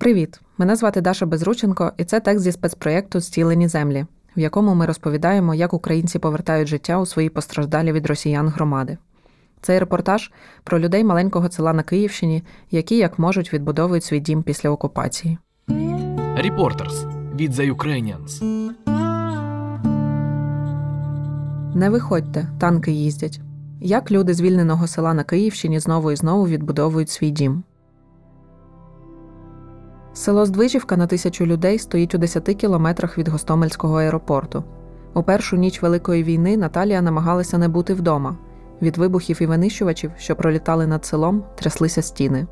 Привіт! Мене звати Даша Безрученко, і це текст зі спецпроєкту Зцілені землі, в якому ми розповідаємо, як українці повертають життя у свої постраждалі від росіян громади. Цей репортаж про людей маленького села на Київщині, які як можуть відбудовують свій дім після окупації. Reporters від The Ukrainians. Не виходьте, танки їздять. Як люди звільненого села на Київщині знову і знову відбудовують свій дім. Село Здвижівка на тисячу людей стоїть у 10 кілометрах від Гостомельського аеропорту. У першу ніч Великої війни Наталія намагалася не бути вдома. Від вибухів і винищувачів, що пролітали над селом, тряслися стіни.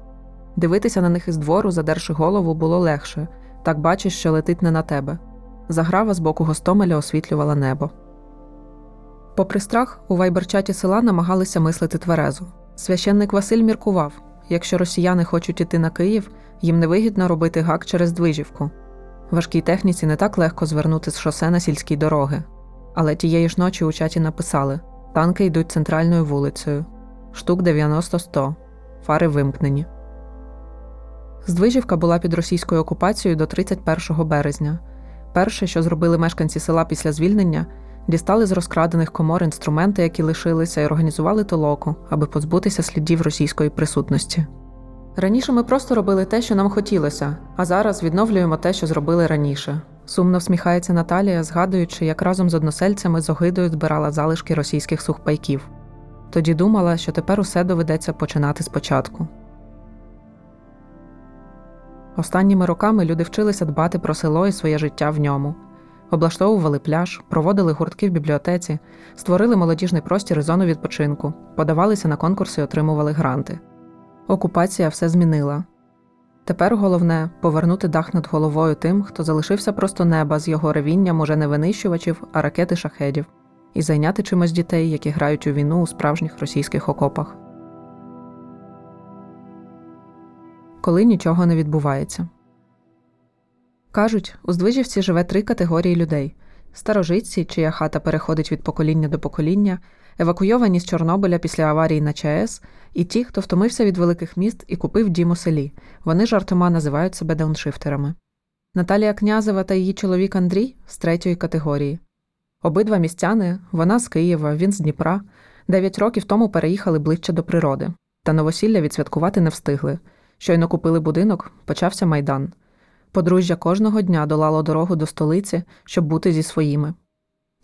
Дивитися на них із двору, задерши голову, було легше так бачиш, що летить не на тебе. Заграва з боку Гостомеля освітлювала небо. Попри страх, у вайберчаті села намагалися мислити тверезо. Священник Василь міркував якщо росіяни хочуть іти на Київ, їм невигідно робити гак через Движівку. Важкій техніці не так легко звернути з шосе на сільські дороги. Але тієї ж ночі у чаті написали: танки йдуть центральною вулицею, штук 90-100, фари вимкнені. Здвижівка була під російською окупацією до 31 березня. Перше, що зробили мешканці села після звільнення, дістали з розкрадених комор інструменти, які лишилися, і організували толоку, аби позбутися слідів російської присутності. Раніше ми просто робили те, що нам хотілося, а зараз відновлюємо те, що зробили раніше. Сумно всміхається Наталія, згадуючи, як разом з односельцями з огидою збирала залишки російських сухпайків. Тоді думала, що тепер усе доведеться починати спочатку. Останніми роками люди вчилися дбати про село і своє життя в ньому. Облаштовували пляж, проводили гуртки в бібліотеці, створили молодіжний простір і зону відпочинку, подавалися на конкурси і отримували гранти. Окупація все змінила. Тепер головне повернути дах над головою тим, хто залишився просто неба з його ревінням уже не винищувачів, а ракети шахедів, і зайняти чимось дітей, які грають у війну у справжніх російських окопах. Коли нічого не відбувається. Кажуть, у Здвижівці живе три категорії людей: старожитці, чия хата переходить від покоління до покоління, евакуйовані з Чорнобиля після аварії на ЧАЕС, і ті, хто втомився від великих міст і купив дім у селі. Вони жартома називають себе дауншифтерами. Наталія Князева та її чоловік Андрій з третьої категорії. Обидва містяни, вона з Києва, він з Дніпра, дев'ять років тому переїхали ближче до природи, та новосілля відсвяткувати не встигли. Щойно купили будинок, почався майдан. Подружжя кожного дня долало дорогу до столиці, щоб бути зі своїми.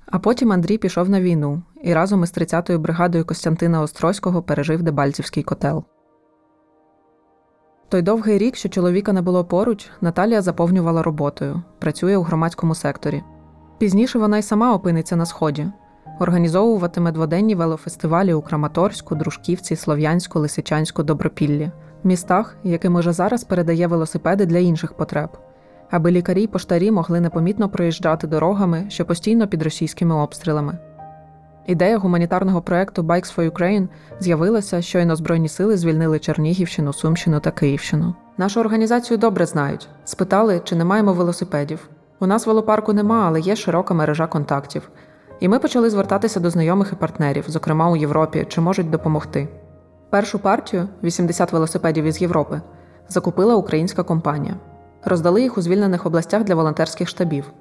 А потім Андрій пішов на війну і разом із 30-ю бригадою Костянтина Острозького пережив Дебальцівський котел. Той довгий рік, що чоловіка не було поруч, Наталія заповнювала роботою, працює у громадському секторі. Пізніше вона й сама опиниться на сході, організовуватиме дводенні велофестивалі у Краматорську, Дружківці, Слов'янську, Лисичанську, Добропіллі, містах, яким уже зараз передає велосипеди для інших потреб, аби лікарі й поштарі могли непомітно проїжджати дорогами, що постійно під російськими обстрілами. Ідея гуманітарного проекту Bikes for Ukraine з'явилася, щойно Збройні сили звільнили Чернігівщину, Сумщину та Київщину. Нашу організацію добре знають. Спитали, чи не маємо велосипедів. У нас велопарку нема, але є широка мережа контактів. І ми почали звертатися до знайомих і партнерів, зокрема у Європі, чи можуть допомогти. Першу партію 80 велосипедів із Європи закупила українська компанія. Роздали їх у звільнених областях для волонтерських штабів.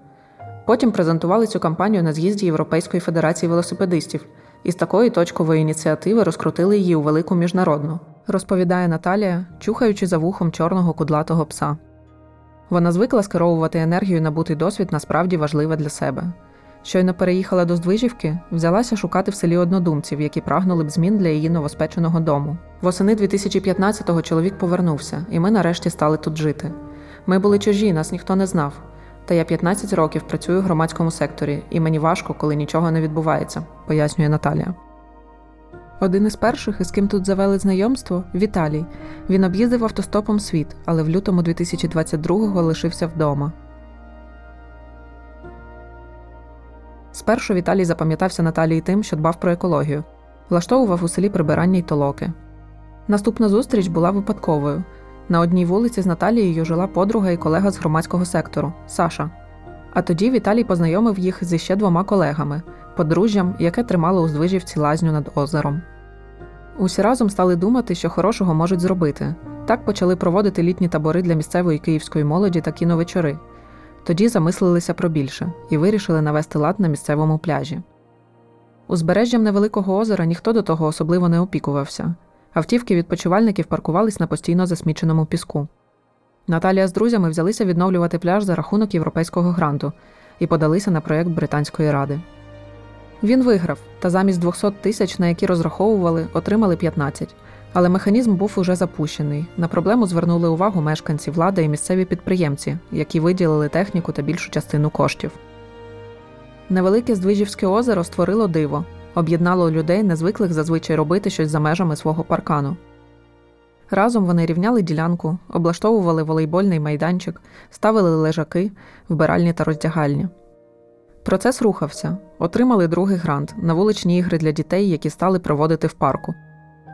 Потім презентували цю кампанію на з'їзді Європейської федерації велосипедистів і з такої точкової ініціативи розкрутили її у велику міжнародну, розповідає Наталія, чухаючи за вухом чорного кудлатого пса. Вона звикла скеровувати енергію набутий досвід насправді важливе для себе. Щойно переїхала до Здвижівки, взялася шукати в селі однодумців, які прагнули б змін для її новоспеченого дому. Восени 2015-го чоловік повернувся, і ми нарешті стали тут жити. Ми були чужі, нас ніхто не знав. Та я 15 років працюю в громадському секторі, і мені важко, коли нічого не відбувається, пояснює Наталія. Один із перших, із ким тут завели знайомство, Віталій. Він об'їздив автостопом світ, але в лютому 2022-го лишився вдома. Спершу Віталій запам'ятався Наталії тим, що дбав про екологію, влаштовував у селі прибирання й толоки. Наступна зустріч була випадковою. На одній вулиці з Наталією жила подруга і колега з громадського сектору Саша. А тоді Віталій познайомив їх зі ще двома колегами подружжям, яке тримало у Здвижівці лазню над озером. Усі разом стали думати, що хорошого можуть зробити. Так почали проводити літні табори для місцевої київської молоді та кіновечори. Тоді замислилися про більше і вирішили навести лад на місцевому пляжі. Узбережжям невеликого озера ніхто до того особливо не опікувався. Автівки відпочивальників паркувались на постійно засміченому піску. Наталія з друзями взялися відновлювати пляж за рахунок європейського гранту і подалися на проєкт Британської ради. Він виграв, та замість 200 тисяч, на які розраховували, отримали 15. Але механізм був уже запущений. На проблему звернули увагу мешканці, влада і місцеві підприємці, які виділили техніку та більшу частину коштів. Невелике Здвижівське озеро створило диво, об'єднало людей, незвиклих зазвичай робити щось за межами свого паркану. Разом вони рівняли ділянку, облаштовували волейбольний майданчик, ставили лежаки, вбиральні та роздягальні. Процес рухався, отримали другий грант на вуличні ігри для дітей, які стали проводити в парку.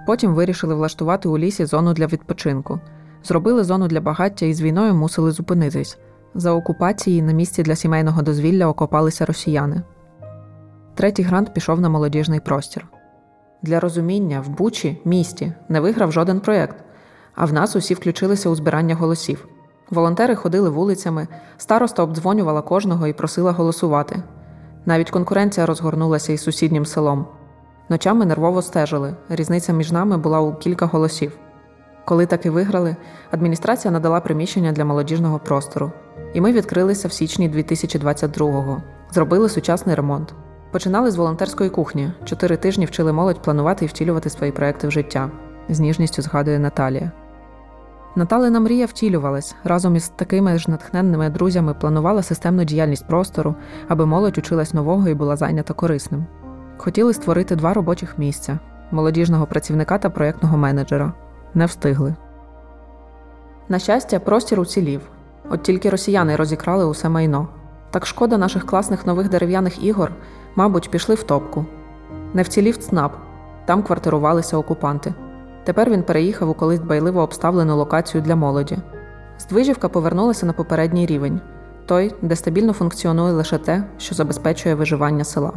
Потім вирішили влаштувати у лісі зону для відпочинку. Зробили зону для багаття і з війною мусили зупинитись. За окупації на місці для сімейного дозвілля окопалися росіяни. Третій грант пішов на молодіжний простір. Для розуміння, в Бучі, місті, не виграв жоден проєкт, а в нас усі включилися у збирання голосів. Волонтери ходили вулицями, староста обдзвонювала кожного і просила голосувати. Навіть конкуренція розгорнулася із сусіднім селом. Ночами нервово стежили, різниця між нами була у кілька голосів. Коли таки виграли, адміністрація надала приміщення для молодіжного простору. І ми відкрилися в січні 2022-го. Зробили сучасний ремонт. Починали з волонтерської кухні. Чотири тижні вчили молодь планувати і втілювати свої проекти в життя. З ніжністю згадує Наталія. Наталина мрія втілювалась разом із такими ж натхненними друзями планувала системну діяльність простору, аби молодь училась нового і була зайнята корисним. Хотіли створити два робочих місця молодіжного працівника та проєктного менеджера. Не встигли. На щастя, простір уцілів. От тільки росіяни розікрали усе майно. Так шкода наших класних нових дерев'яних ігор, мабуть, пішли в топку. Не вцілів ЦНАП, там квартирувалися окупанти. Тепер він переїхав у колись дбайливо обставлену локацію для молоді. Здвижівка повернулася на попередній рівень той, де стабільно функціонує лише те, що забезпечує виживання села.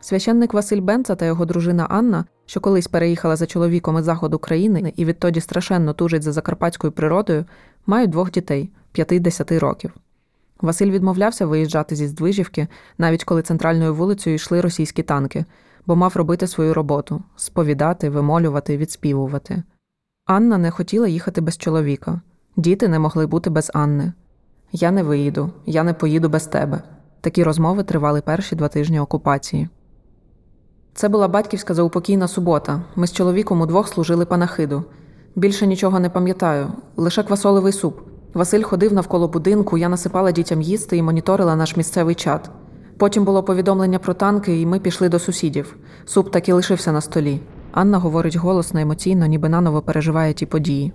Священник Василь Бенца та його дружина Анна, що колись переїхала за чоловіком із заходу країни і відтоді страшенно тужить за закарпатською природою, мають двох дітей 5-10 років. Василь відмовлявся виїжджати зі Здвижівки, навіть коли центральною вулицею йшли російські танки, бо мав робити свою роботу сповідати, вимолювати, відспівувати. Анна не хотіла їхати без чоловіка. Діти не могли бути без Анни. Я не виїду, я не поїду без тебе. Такі розмови тривали перші два тижні окупації. Це була батьківська заупокійна субота. Ми з чоловіком удвох служили панахиду. Більше нічого не пам'ятаю, лише квасолевий суп. Василь ходив навколо будинку, я насипала дітям їсти і моніторила наш місцевий чат. Потім було повідомлення про танки, і ми пішли до сусідів. Суп таки лишився на столі. Анна говорить голосно, емоційно, ніби наново переживає ті події.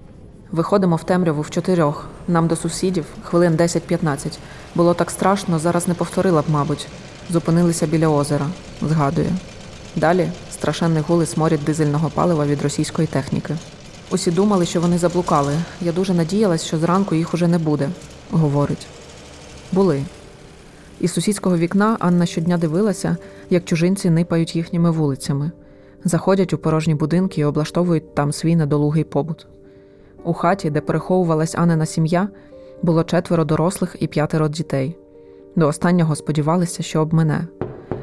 Виходимо в темряву в чотирьох. Нам до сусідів хвилин 10-15. Було так страшно, зараз не повторила б, мабуть. Зупинилися біля озера, згадує. Далі страшенний гул і сморід дизельного палива від російської техніки. Усі думали, що вони заблукали. Я дуже надіялась, що зранку їх уже не буде, говорить. Були. Із сусідського вікна Анна щодня дивилася, як чужинці нипають їхніми вулицями, заходять у порожні будинки і облаштовують там свій недолугий побут. У хаті, де переховувалась Анина сім'я, було четверо дорослих і п'ятеро дітей. До останнього сподівалися, що обмене,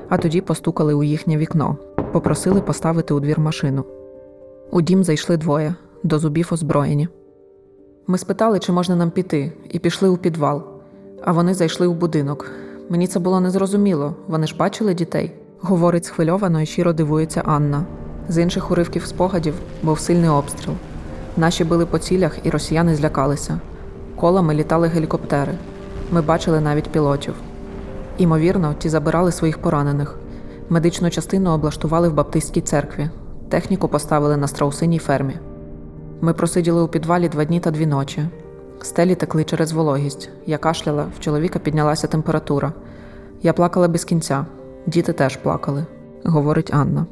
а тоді постукали у їхнє вікно, попросили поставити у двір машину. У дім зайшли двоє, до зубів озброєні. Ми спитали, чи можна нам піти, і пішли у підвал. А вони зайшли у будинок. Мені це було незрозуміло, вони ж бачили дітей, говорить схвильовано і щиро дивується Анна. З інших уривків спогадів був сильний обстріл. Наші били по цілях, і росіяни злякалися. Колами літали гелікоптери. Ми бачили навіть пілотів. Імовірно, ті забирали своїх поранених. Медичну частину облаштували в Баптистській церкві. Техніку поставили на страусиній фермі. Ми просиділи у підвалі два дні та дві ночі. Стелі текли через вологість. Я кашляла, в чоловіка піднялася температура. Я плакала без кінця. Діти теж плакали, говорить Анна.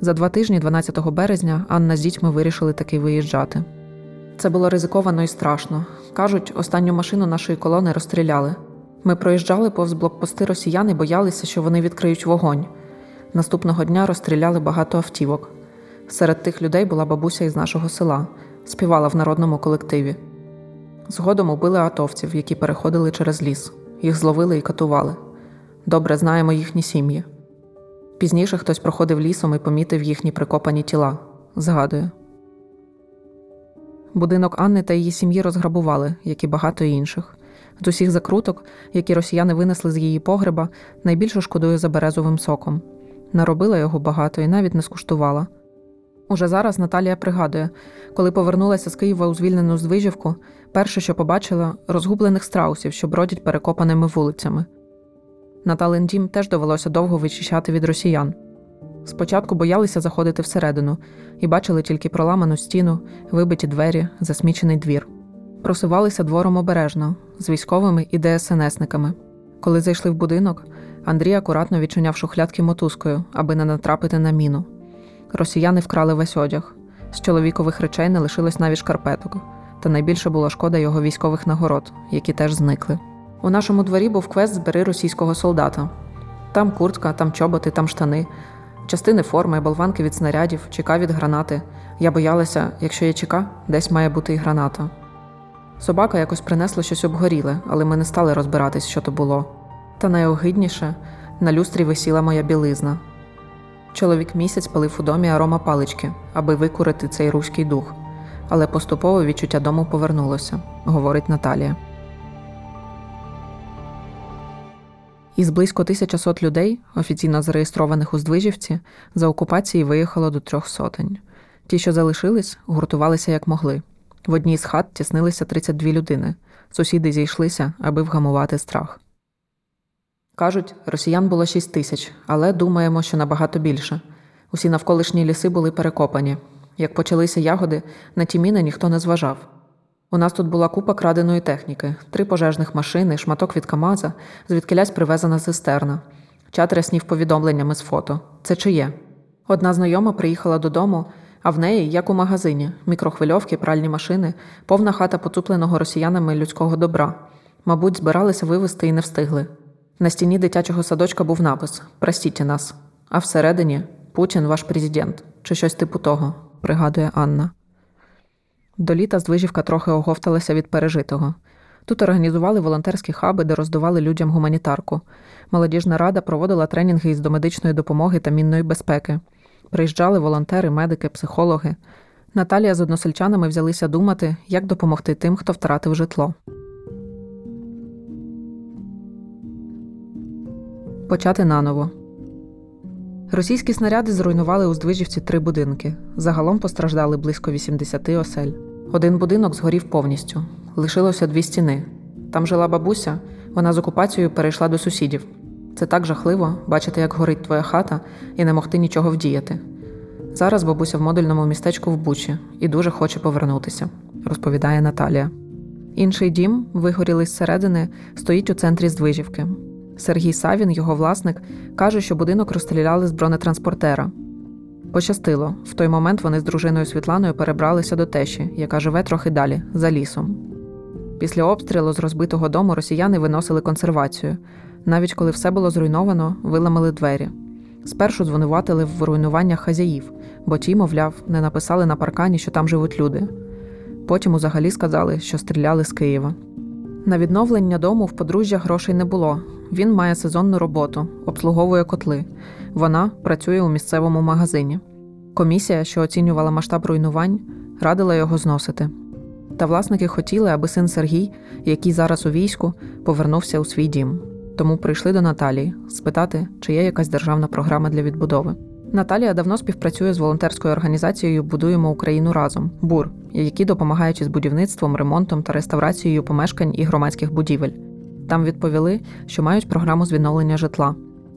За два тижні, 12 березня, Анна з дітьми вирішили таки виїжджати. Це було ризиковано і страшно. Кажуть, останню машину нашої колони розстріляли. Ми проїжджали повз блокпости росіян і боялися, що вони відкриють вогонь. Наступного дня розстріляли багато автівок. Серед тих людей була бабуся із нашого села, співала в народному колективі. Згодом убили атовців, які переходили через ліс. Їх зловили і катували. Добре знаємо їхні сім'ї. Пізніше хтось проходив лісом і помітив їхні прикопані тіла. Згадує. Будинок Анни та її сім'ї розграбували, як і багато інших. З усіх закруток, які росіяни винесли з її погреба, найбільше шкодує за березовим соком. Наробила його багато і навіть не скуштувала. Уже зараз Наталія пригадує, коли повернулася з Києва у звільнену Здвижівку, перше, що побачила, розгублених страусів, що бродять перекопаними вулицями. Наталин дім теж довелося довго вичищати від росіян. Спочатку боялися заходити всередину і бачили тільки проламану стіну, вибиті двері, засмічений двір. Просувалися двором обережно, з військовими і ДСНСниками. Коли зайшли в будинок, Андрій акуратно відчиняв шухлядки мотузкою, аби не натрапити на міну. Росіяни вкрали весь одяг. З чоловікових речей не лишилось навіть шкарпеток, та найбільше було шкода його військових нагород, які теж зникли. У нашому дворі був квест збери російського солдата. Там куртка, там чоботи, там штани, частини форми, болванки від снарядів, чека від гранати. Я боялася, якщо є чека, десь має бути і граната. Собака якось принесла щось обгоріле, але ми не стали розбиратись, що то було. Та найогидніше на люстрі висіла моя білизна. Чоловік місяць палив у домі арома палички, аби викурити цей руський дух. Але поступово відчуття дому повернулося, говорить Наталія. Із близько 1100 людей, офіційно зареєстрованих у Здвижівці, за окупації виїхало до трьох сотень. Ті, що залишились, гуртувалися як могли. В одній з хат тіснилися 32 людини. Сусіди зійшлися, аби вгамувати страх. Кажуть, росіян було 6 тисяч, але думаємо, що набагато більше. Усі навколишні ліси були перекопані. Як почалися ягоди, на ті міни ніхто не зважав. У нас тут була купа краденої техніки, три пожежних машини, шматок від Камаза, звідкилясь привезена цистерна, чат ряснів повідомленнями з фото. Це чиє? Одна знайома приїхала додому, а в неї, як у магазині, мікрохвильовки, пральні машини, повна хата поцупленого росіянами людського добра. Мабуть, збиралися вивезти і не встигли. На стіні дитячого садочка був напис Простіть нас. А всередині Путін ваш президент чи щось типу того, пригадує Анна. До літа Здвижівка трохи оговталася від пережитого. Тут організували волонтерські хаби, де роздавали людям гуманітарку. Молодіжна рада проводила тренінги із домедичної допомоги та мінної безпеки. Приїжджали волонтери, медики, психологи. Наталія з односельчанами взялися думати, як допомогти тим, хто втратив житло. Почати наново. Російські снаряди зруйнували у Здвижівці три будинки. Загалом постраждали близько 80 осель. Один будинок згорів повністю. Лишилося дві стіни. Там жила бабуся, вона з окупацією перейшла до сусідів. Це так жахливо бачити, як горить твоя хата, і не могти нічого вдіяти. Зараз бабуся в модульному містечку в Бучі і дуже хоче повернутися, розповідає Наталія. Інший дім, вигорілий зсередини, стоїть у центрі Здвижівки. Сергій Савін, його власник, каже, що будинок розстріляли з бронетранспортера. Пощастило, в той момент вони з дружиною Світланою перебралися до тещі, яка живе трохи далі, за лісом. Після обстрілу з розбитого дому росіяни виносили консервацію. Навіть коли все було зруйновано, виламали двері. Спершу звинуватили в руйнуваннях хазяїв, бо ті, мовляв, не написали на паркані, що там живуть люди. Потім узагалі сказали, що стріляли з Києва. На відновлення дому в подружжя грошей не було. Він має сезонну роботу, обслуговує котли. Вона працює у місцевому магазині. Комісія, що оцінювала масштаб руйнувань, радила його зносити. Та власники хотіли, аби син Сергій, який зараз у війську, повернувся у свій дім. Тому прийшли до Наталії спитати, чи є якась державна програма для відбудови. Наталія давно співпрацює з волонтерською організацією Будуємо Україну разом БУР, які допомагають із будівництвом, ремонтом та реставрацією помешкань і громадських будівель. Там відповіли, що мають програму з відновлення житла.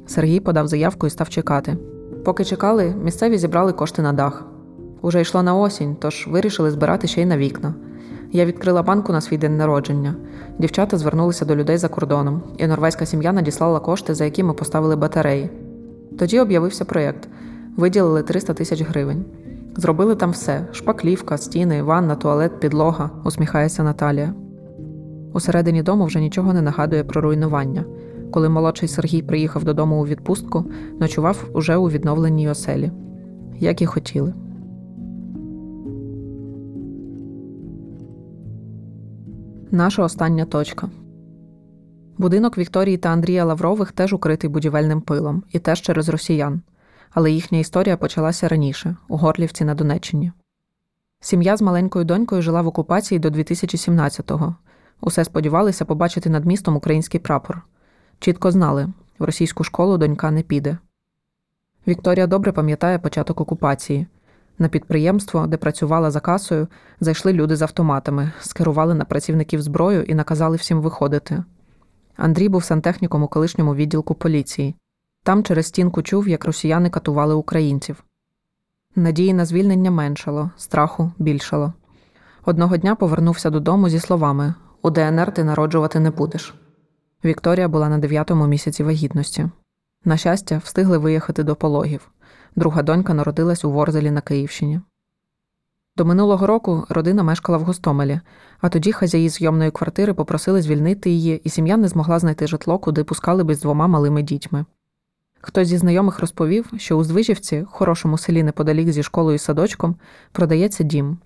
Сергій подав заявку і став чекати. Поки чекали, місцеві зібрали кошти на дах. Уже йшло на осінь, тож вирішили збирати ще й на вікна. Я відкрила банку на свій день народження. Дівчата звернулися до людей за кордоном, і норвезька сім'я надіслала кошти, за які ми поставили батареї. Тоді об'явився проєкт. Виділили 300 тисяч гривень. Зробили там все: шпаклівка, стіни, ванна, туалет, підлога, усміхається Наталія. Усередині дому вже нічого не нагадує про руйнування. Коли молодший Сергій приїхав додому у відпустку, ночував уже у відновленій оселі, як і хотіли. Наша остання точка. Будинок Вікторії та Андрія Лаврових теж укритий будівельним пилом, і теж через росіян. Але їхня історія почалася раніше, у Горлівці на Донеччині. Сім'я з маленькою донькою жила в окупації до 2017-го. Усе сподівалися побачити над містом український прапор. Чітко знали, в російську школу донька не піде. Вікторія добре пам'ятає початок окупації. На підприємство, де працювала за касою, зайшли люди з автоматами, скерували на працівників зброю і наказали всім виходити. Андрій був сантехніком у колишньому відділку поліції. Там через стінку чув, як росіяни катували українців. Надії на звільнення меншало, страху більшало. Одного дня повернувся додому зі словами У ДНР ти народжувати не будеш. Вікторія була на дев'ятому місяці вагітності. На щастя, встигли виїхати до пологів. Друга донька народилась у Ворзелі на Київщині. До минулого року родина мешкала в Гостомелі, а тоді хазяї зйомної квартири попросили звільнити її, і сім'я не змогла знайти житло, куди пускали би з двома малими дітьми. Хтось зі знайомих розповів, що у Здвижівці, хорошому селі неподалік зі школою і садочком, продається дім.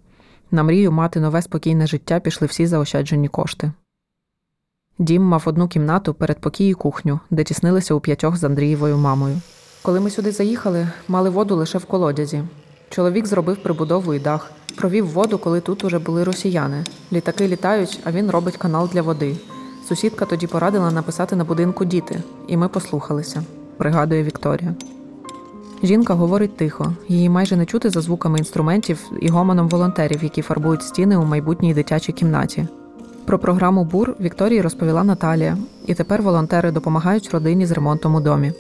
На мрію мати нове спокійне життя пішли всі заощаджені кошти. Дім мав одну кімнату, передпокій і кухню, де тіснилися у п'ятьох з Андрієвою мамою. Коли ми сюди заїхали, мали воду лише в колодязі. Чоловік зробив прибудову і дах, провів воду, коли тут уже були росіяни. Літаки літають, а він робить канал для води. Сусідка тоді порадила написати на будинку діти, і ми послухалися, пригадує Вікторія. Жінка говорить тихо, її майже не чути за звуками інструментів і гомоном волонтерів, які фарбують стіни у майбутній дитячій кімнаті. Про програму БУР Вікторії розповіла Наталія, і тепер волонтери допомагають родині з ремонтом у домі.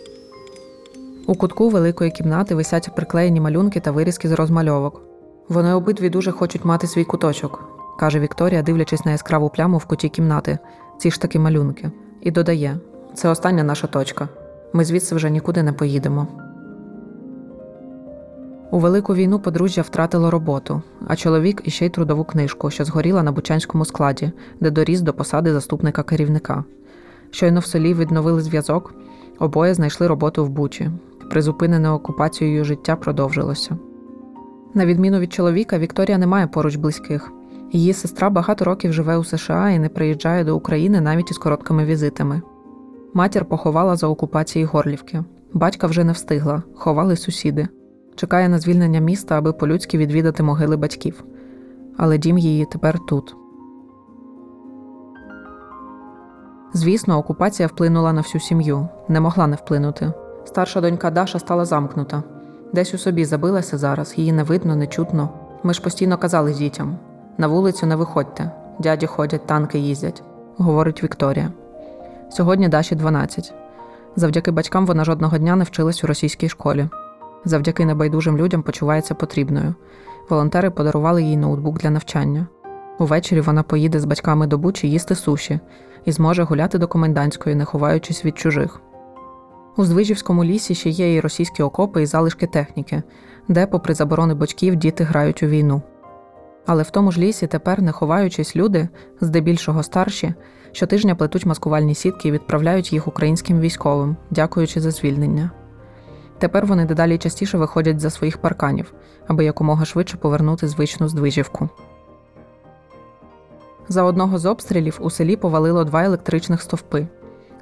У кутку великої кімнати висять приклеєні малюнки та вирізки з розмальовок. Вони обидві дуже хочуть мати свій куточок, каже Вікторія, дивлячись на яскраву пляму в куті кімнати. Ці ж таки малюнки. І додає: це остання наша точка. Ми звідси вже нікуди не поїдемо. У велику війну подружжя втратило роботу, а чоловік іще й трудову книжку, що згоріла на Бучанському складі, де доріс до посади заступника керівника. Щойно в селі відновили зв'язок, обоє знайшли роботу в Бучі. Призупинене окупацією життя продовжилося. На відміну від чоловіка, Вікторія не має поруч близьких. Її сестра багато років живе у США і не приїжджає до України навіть із короткими візитами. Матір поховала за окупації Горлівки. Батька вже не встигла, ховали сусіди. Чекає на звільнення міста, аби по-людськи відвідати могили батьків. Але дім її тепер тут. Звісно, окупація вплинула на всю сім'ю, не могла не вплинути. Старша донька Даша стала замкнута. Десь у собі забилася зараз, її не видно, не чутно. Ми ж постійно казали дітям: на вулицю не виходьте, дяді ходять, танки їздять, говорить Вікторія. Сьогодні Даші 12. Завдяки батькам вона жодного дня не вчилась у російській школі. Завдяки небайдужим людям почувається потрібною. Волонтери подарували їй ноутбук для навчання. Увечері вона поїде з батьками до Бучі їсти суші і зможе гуляти до комендантської, не ховаючись від чужих. У Здвижівському лісі ще є і російські окопи і залишки техніки, де, попри заборони батьків, діти грають у війну. Але в тому ж лісі тепер, не ховаючись, люди, здебільшого старші, щотижня плетуть маскувальні сітки і відправляють їх українським військовим, дякуючи за звільнення. Тепер вони дедалі частіше виходять за своїх парканів, аби якомога швидше повернути звичну здвижівку. За одного з обстрілів у селі повалило два електричних стовпи.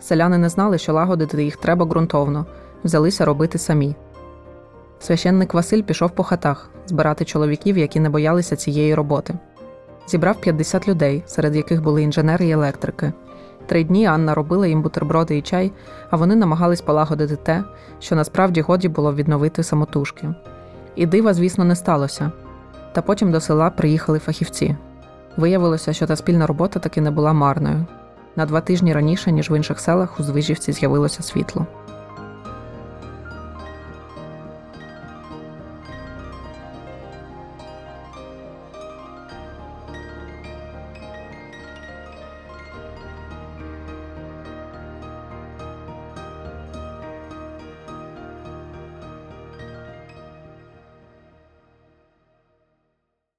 Селяни не знали, що лагодити їх треба ґрунтовно, взялися робити самі. Священник Василь пішов по хатах збирати чоловіків, які не боялися цієї роботи. Зібрав 50 людей, серед яких були інженери і електрики. Три дні Анна робила їм бутерброди і чай, а вони намагались полагодити те, що насправді годі було відновити самотужки. І дива, звісно, не сталося. Та потім до села приїхали фахівці. Виявилося, що та спільна робота таки не була марною. На два тижні раніше, ніж в інших селах, у Звижівці з'явилося світло.